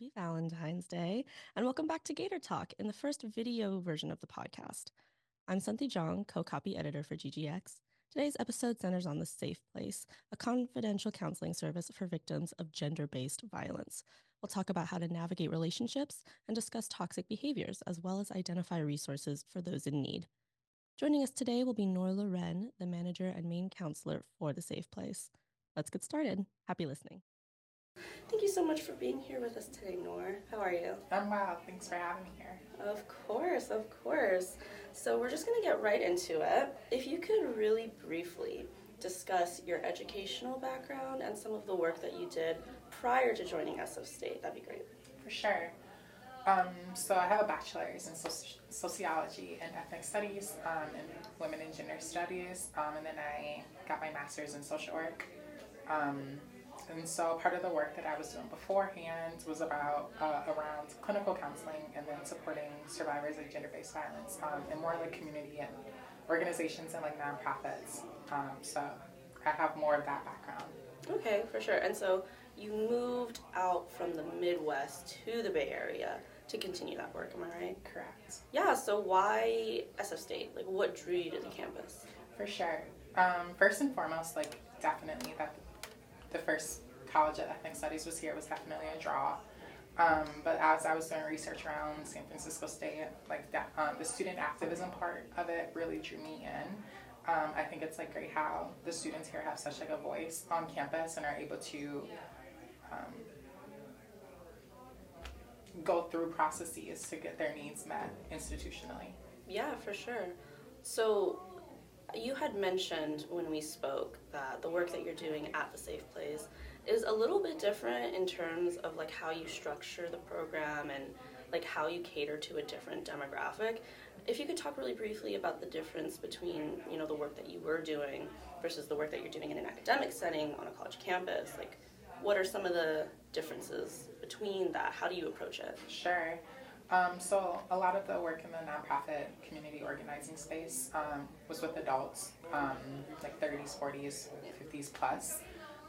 Happy Valentine's Day, and welcome back to Gator Talk in the first video version of the podcast. I'm Santi Zhang, co copy editor for GGX. Today's episode centers on The Safe Place, a confidential counseling service for victims of gender based violence. We'll talk about how to navigate relationships and discuss toxic behaviors, as well as identify resources for those in need. Joining us today will be Noor Loren, the manager and main counselor for The Safe Place. Let's get started. Happy listening. Thank you so much for being here with us today, Noor. How are you? I'm well. Thanks for having me here. Of course, of course. So, we're just going to get right into it. If you could really briefly discuss your educational background and some of the work that you did prior to joining SF State, that'd be great. For sure. Um, so, I have a bachelor's in soci- sociology and ethnic studies um, and women and gender studies, um, and then I got my master's in social work. Um, and so part of the work that I was doing beforehand was about uh, around clinical counseling and then supporting survivors of gender-based violence um, in more like community and organizations and like nonprofits. Um, so I have more of that background. Okay, for sure. And so you moved out from the Midwest to the Bay Area to continue that work, am I right? Correct. Yeah, so why SF State? Like what drew you to the campus? For sure. Um, first and foremost, like definitely that the first college of ethnic studies was here it was definitely a draw. Um, but as I was doing research around San Francisco State, like that, um, the student activism part of it really drew me in. Um, I think it's like great how the students here have such like a voice on campus and are able to um, go through processes to get their needs met institutionally. Yeah, for sure. So you had mentioned when we spoke that the work that you're doing at the Safe Place is a little bit different in terms of like how you structure the program and like how you cater to a different demographic. If you could talk really briefly about the difference between, you know, the work that you were doing versus the work that you're doing in an academic setting on a college campus, like what are some of the differences between that? How do you approach it? Sure. Um, so a lot of the work in the nonprofit community organizing space um, was with adults, um, like 30s, 40s, 50s plus.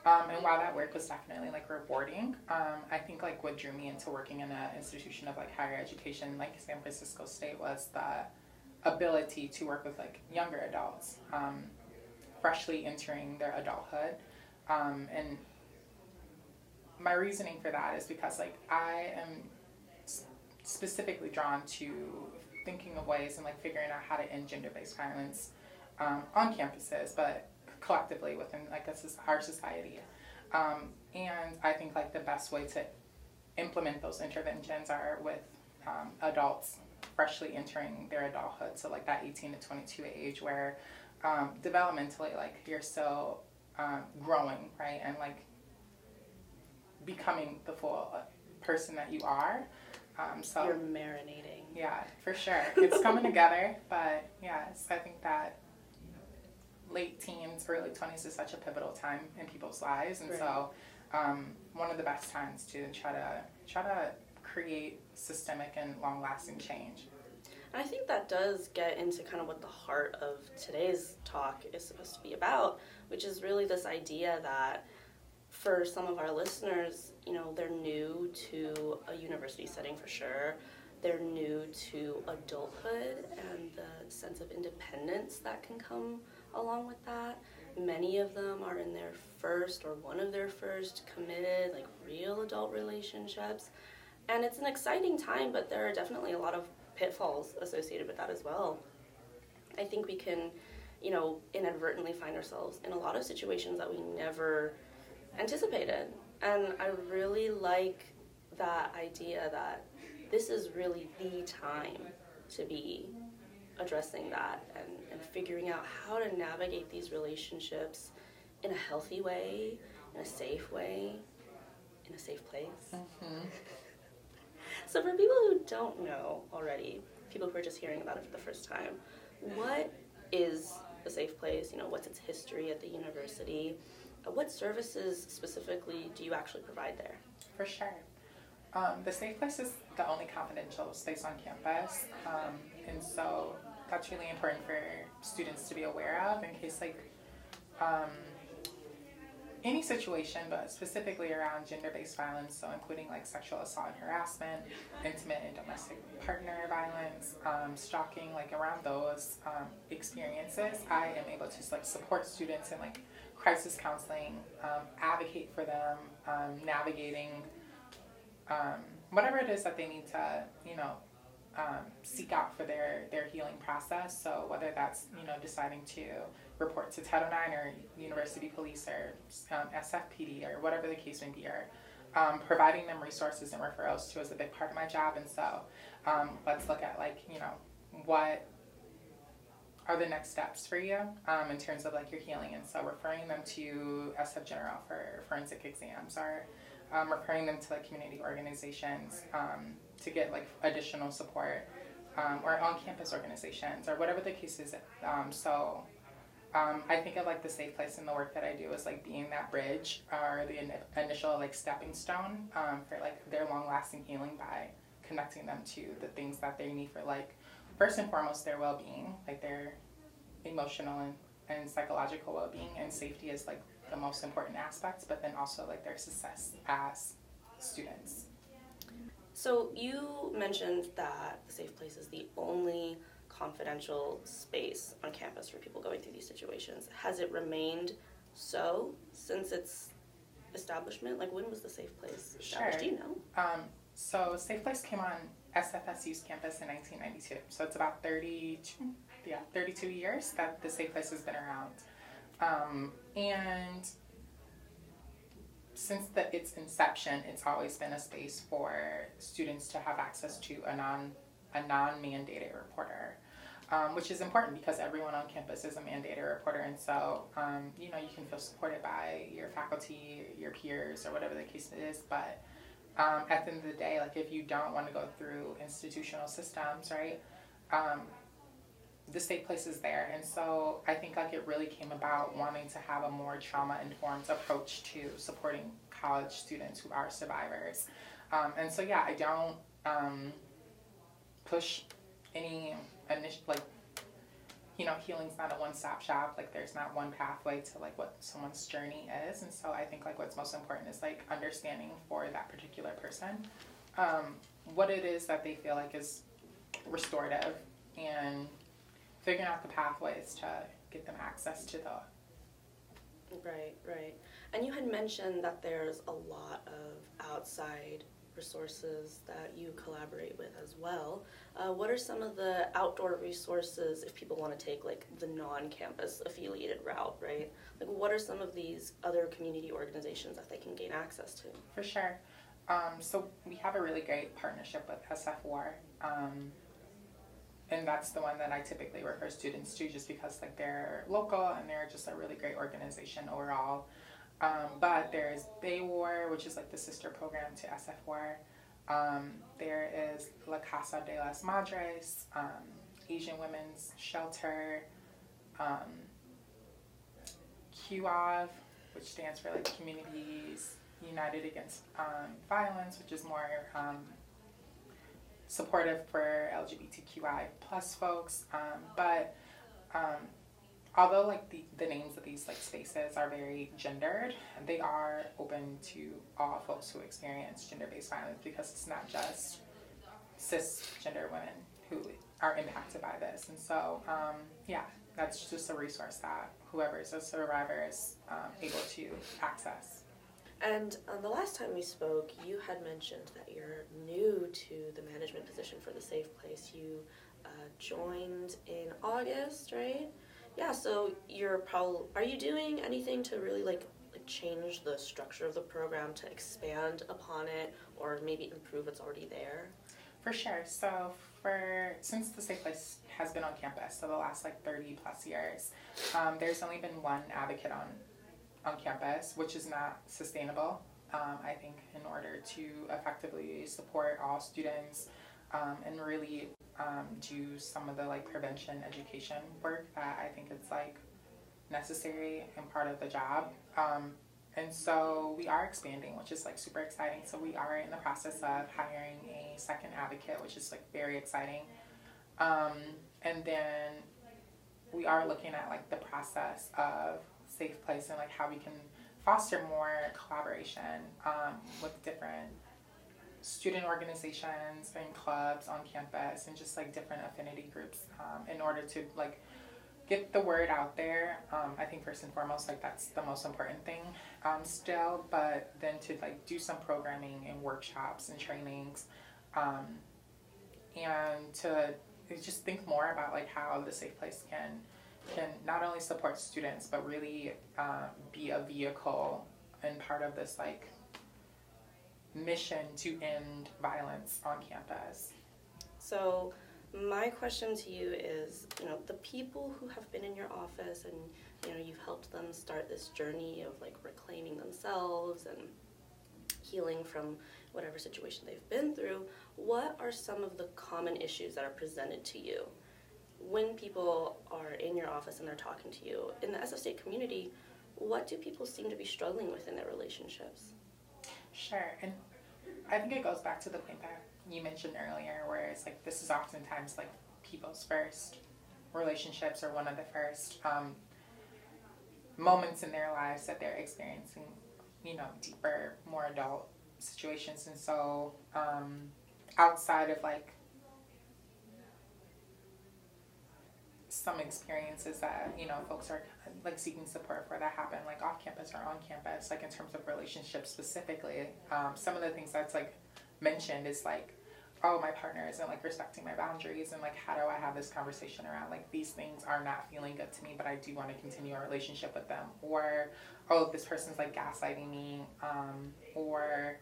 Um, and while that work was definitely like rewarding, um, I think like what drew me into working in an institution of like higher education, like San Francisco State, was the ability to work with like younger adults, um, freshly entering their adulthood, and my reasoning for that is because like I am specifically drawn to thinking of ways and like figuring out how to end gender-based violence um, on campuses, but collectively within like a, our society. Um, and I think like the best way to implement those interventions are with um, adults freshly entering their adulthood, so like that 18 to 22 age where um, developmentally like you're still um, growing, right, and like becoming the full person that you are. Um, so you're marinating. Yeah, for sure. It's coming together, but yes, I think that late teens, early twenties is such a pivotal time in people's lives, and right. so um, one of the best times to try to try to create systemic and long-lasting change. And I think that does get into kind of what the heart of today's talk is supposed to be about, which is really this idea that for some of our listeners, you know, they're new to a university setting for sure. They're new to adulthood and the sense of independence that can come along with that. Many of them are in their first or one of their first committed, like real adult relationships. And it's an exciting time, but there are definitely a lot of pitfalls associated with that as well. I think we can, you know, inadvertently find ourselves in a lot of situations that we never anticipated. And I really like that idea that this is really the time to be addressing that and, and figuring out how to navigate these relationships in a healthy way, in a safe way, in a safe place. Mm-hmm. so, for people who don't know already, people who are just hearing about it for the first time, what is the safe place? You know, what's its history at the university? What services specifically do you actually provide there? For sure. Um, the Safe Place is the only confidential space on campus, um, and so that's really important for students to be aware of in case like um, any situation, but specifically around gender-based violence, so including like sexual assault and harassment, intimate and domestic partner violence, um, stalking, like around those um, experiences, I am able to like support students in like crisis counseling, um, advocate for them, um, navigating um, whatever it is that they need to, you know, um, seek out for their, their healing process. So whether that's, you know, deciding to report to Title IX or University Police or um, SFPD or whatever the case may be, or um, providing them resources and referrals to is a big part of my job. And so um, let's look at like, you know, what are the next steps for you um, in terms of like your healing. And so referring them to SF General for forensic exams or um, referring them to like community organizations um, to get like additional support um, or on-campus organizations or whatever the case is. Um, so um, I think of like the safe place in the work that I do is like being that bridge or the in- initial like stepping stone um, for like their long-lasting healing by connecting them to the things that they need for like first and foremost their well-being, like their emotional and, and psychological well-being and safety is like the most important aspects, but then also like their success as students. So you mentioned that the Safe Place is the only confidential space on campus for people going through these situations. Has it remained so since its establishment? Like when was the Safe Place established? Sure. Do you know? Um, so Safe Place came on SFSU's campus in 1992. So it's about 32, yeah, 32 years that the Safe Place has been around. Um, and since the, its inception, it's always been a space for students to have access to a non a non mandated reporter, um, which is important because everyone on campus is a mandated reporter, and so um, you know you can feel supported by your faculty, your peers, or whatever the case is. But um, at the end of the day, like if you don't want to go through institutional systems, right? The safe place is there. And so i think like it really came about wanting to have a more trauma informed approach to supporting college students who are survivors. Um, and so yeah i don't um, push any initial like you know healing's not a one-stop shop. Like there's not one pathway to like what someone's journey is. And so i think like what's most important is like understanding for that particular person um, what it is that they feel like is restorative and figuring out the pathways to get them access to the Right, right. And you had mentioned that there's a lot of outside resources that you collaborate with as well. Uh, what are some of the outdoor resources if people want to take like the non-campus affiliated route, right? Like what are some of these other community organizations that they can gain access to? for sure um, so we have a really great partnership with SF War um, and that's the one that i typically refer students to just because like they're local and they're just a really great organization overall um, but there's Bay War, which is like the sister program to SF War. Um, there is La Casa de las Madres, um, Asian Women's Shelter, um, CUAV, which stands for like Communities United Against um, Violence, which is more um, supportive for LGBTQI plus folks. Um, but um, although like the, the names of these like spaces are very gendered, they are open to all folks who experience gender-based violence because it's not just cisgender women who are impacted by this. And so, um, yeah, that's just a resource that whoever is a survivor is um, able to access. And um, the last time we spoke, you had mentioned that you're new to the management position for the Safe Place. You uh, joined in August, right? Yeah. So you're probably are you doing anything to really like like change the structure of the program to expand upon it, or maybe improve what's already there? For sure. So for since the Safe Place has been on campus, so the last like thirty plus years, um, there's only been one advocate on on campus, which is not sustainable. Um, I think in order to effectively support all students um, and really um, do some of the like prevention education work that I think it's like necessary and part of the job. Um, and so we are expanding, which is like super exciting. So we are in the process of hiring a second advocate, which is like very exciting. Um, and then we are looking at like the process of safe place and like how we can foster more collaboration um, with different student organizations and clubs on campus and just like different affinity groups um, in order to like get the word out there. Um, i think first and foremost like that's the most important thing um, still but then to like do some programming and workshops and trainings um, and to just think more about like how the safe place can can not only support students but really uh, be a vehicle and part of this like mission to end violence on campus. So, my question to you is, you know, the people who have been in your office and you know, you've helped them start this journey of like reclaiming themselves and healing from whatever situation they've been through, what are some of the common issues that are presented to you when people are in your office and they're talking to you? In the SF State community, what do people seem to be struggling with in their relationships? Sure, and I think it goes back to the point that you mentioned earlier, where it's like this is oftentimes like people's first relationships or one of the first um, moments in their lives that they're experiencing, you know, deeper, more adult situations, and so um, outside of like some experiences that you know folks are like seeking support for that happen like off campus or on campus like in terms of relationships specifically. Um, some of the things that's like mentioned is like oh my partner isn't like respecting my boundaries and like how do i have this conversation around like these things are not feeling good to me but i do want to continue a relationship with them. Or oh this person's like gaslighting me um, or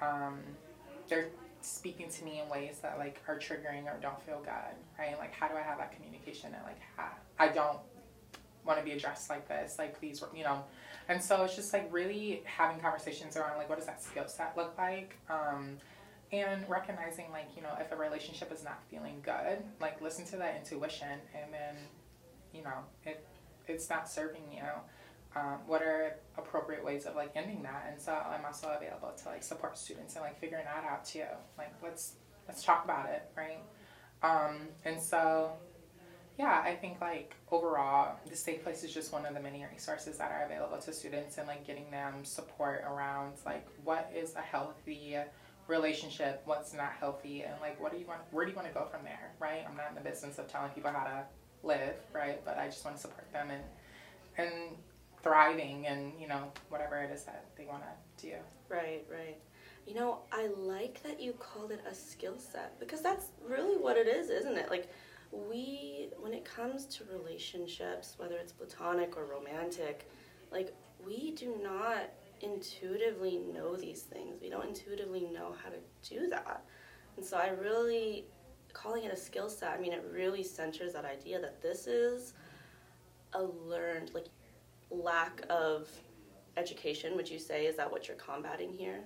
um, they're speaking to me in ways that like are triggering or don't feel good right? Like how do i have that communication and like how, i don't want to be addressed like this like please you know? And so it's just like really having conversations around like what does that skill set look like? Um, and recognizing like you know if a relationship is not feeling good like listen to that intuition and then you know it it's not serving you um, what are appropriate ways of like ending that and so i'm also available to like support students and like figuring that out too like let's let's talk about it right um, and so yeah, I think like overall, the Safe Place is just one of the many resources that are available to students and like getting them support around like what is a healthy relationship, what's not healthy, and like what do you want, where do you want to go from there, right? I'm not in the business of telling people how to live, right? But I just want to support them and and thriving and you know whatever it is that they want to do. Right, right. You know, I like that you called it a skill set because that's really what it is, isn't it? Like we when it comes to relationships whether it's platonic or romantic like we do not intuitively know these things we don't intuitively know how to do that and so i really calling it a skill set i mean it really centers that idea that this is a learned like lack of education would you say is that what you're combating here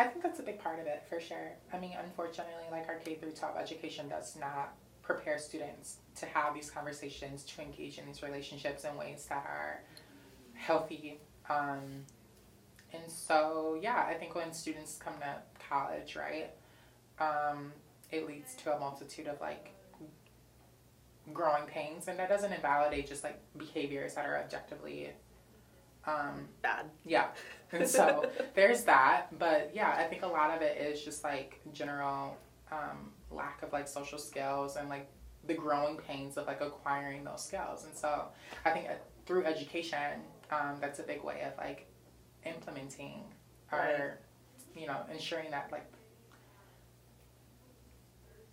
I think that's a big part of it for sure. I mean, unfortunately, like our K through 12 education does not prepare students to have these conversations, to engage in these relationships in ways that are healthy. Um, and so, yeah, I think when students come to college, right, um, it leads to a multitude of like growing pains, and that doesn't invalidate just like behaviors that are objectively um, bad. Yeah. And so there's that. But yeah, I think a lot of it is just like general um, lack of like social skills and like the growing pains of like acquiring those skills. And so I think uh, through education, um, that's a big way of like implementing or, you know, ensuring that like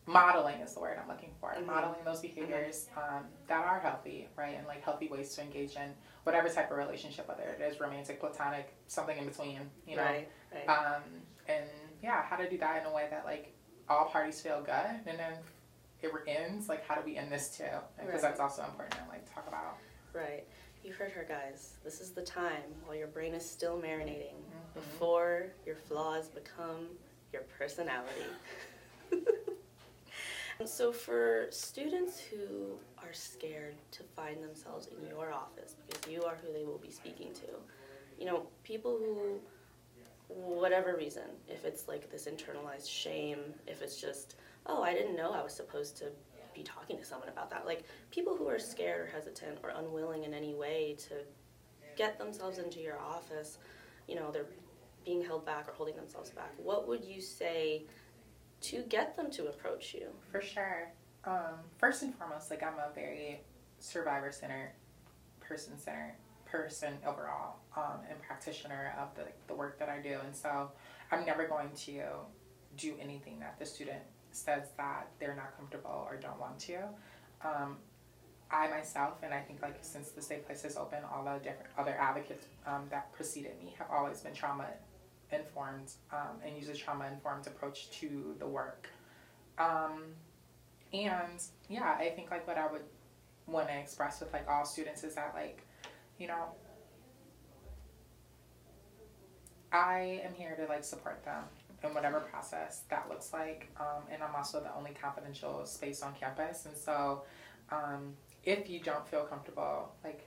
modeling is the word I'm looking for. Mm-hmm. Modeling those behaviors um, that are healthy, right, and like healthy ways to engage in whatever type of relationship, whether it is romantic, platonic, something in between, you know. Right, right. Um, and yeah, how to do that in a way that like all parties feel good, and then it ends like how do we end this too? Because right. that's also important to like talk about. Right. You heard her, guys. This is the time while your brain is still marinating mm-hmm. before your flaws become your personality. So, for students who are scared to find themselves in your office because you are who they will be speaking to, you know, people who, whatever reason, if it's like this internalized shame, if it's just, oh, I didn't know I was supposed to be talking to someone about that. Like people who are scared or hesitant or unwilling in any way to get themselves into your office, you know, they're being held back or holding themselves back. What would you say to get them to approach you? For sure. Um, first and foremost, like I'm a very survivor centered, person centered person overall, um, and practitioner of the, the work that I do. And so I'm never going to do anything that the student says that they're not comfortable or don't want to. Um, I myself, and I think like since the Safe Place is open, all the different other advocates um, that preceded me have always been trauma informed um, and use a trauma informed approach to the work. Um, and yeah, I think like what I would want to express with like all students is that like, you know, I am here to like support them in whatever process that looks like. Um, and I'm also the only confidential space on campus. And so, um, if you don't feel comfortable, like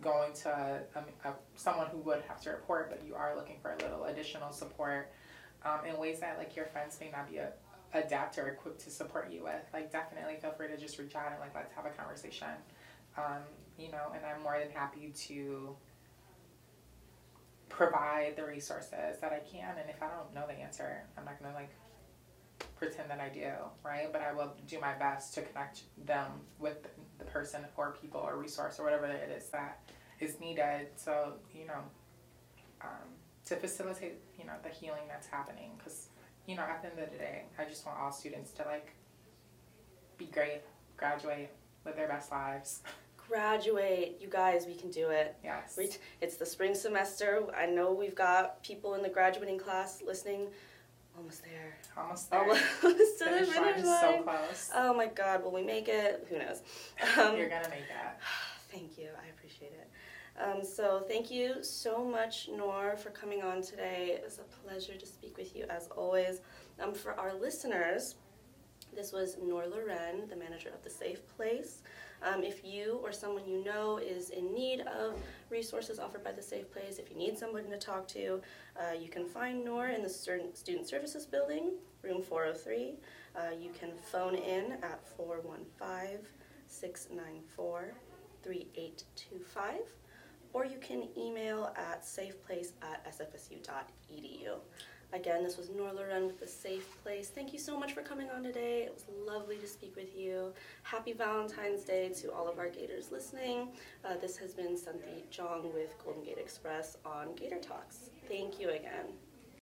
going to a, a, someone who would have to report, but you are looking for a little additional support um, in ways that like your friends may not be a, adapt or equipped to support you with, like definitely feel free to just reach out and like let's have a conversation. Um, you know, and I'm more than happy to provide the resources that I can. And if I don't know the answer, I'm not gonna like pretend that I do, right? But I will do my best to connect them with the person or people or resource or whatever it is that is needed. So you know, um, to facilitate you know the healing that's happening, because you know at the end of the day, I just want all students to like be great, graduate, live their best lives. graduate. You guys, we can do it. Yes. It's the spring semester. I know we've got people in the graduating class listening. Almost there. Almost there. Almost to the finish line. so close. Oh my God, will we make it? Who knows? Um, You're gonna make it. Thank you. I appreciate it. Um, so thank you so much, Noor, for coming on today. It was a pleasure to speak with you as always. Um, for our listeners, this was Noor Loren, the manager of the Safe Place. Um, if you or someone you know is in need of resources offered by the Safe Place, if you need someone to talk to, uh, you can find Noor in the Student Services Building, room 403. Uh, you can phone in at 415 694 3825 or you can email at safeplace at sfsu.edu. Again, this was Noor Loren with The Safe Place. Thank you so much for coming on today. It was lovely to speak with you. Happy Valentine's Day to all of our Gators listening. Uh, this has been Sandeep Jong with Golden Gate Express on Gator Talks. Thank you again.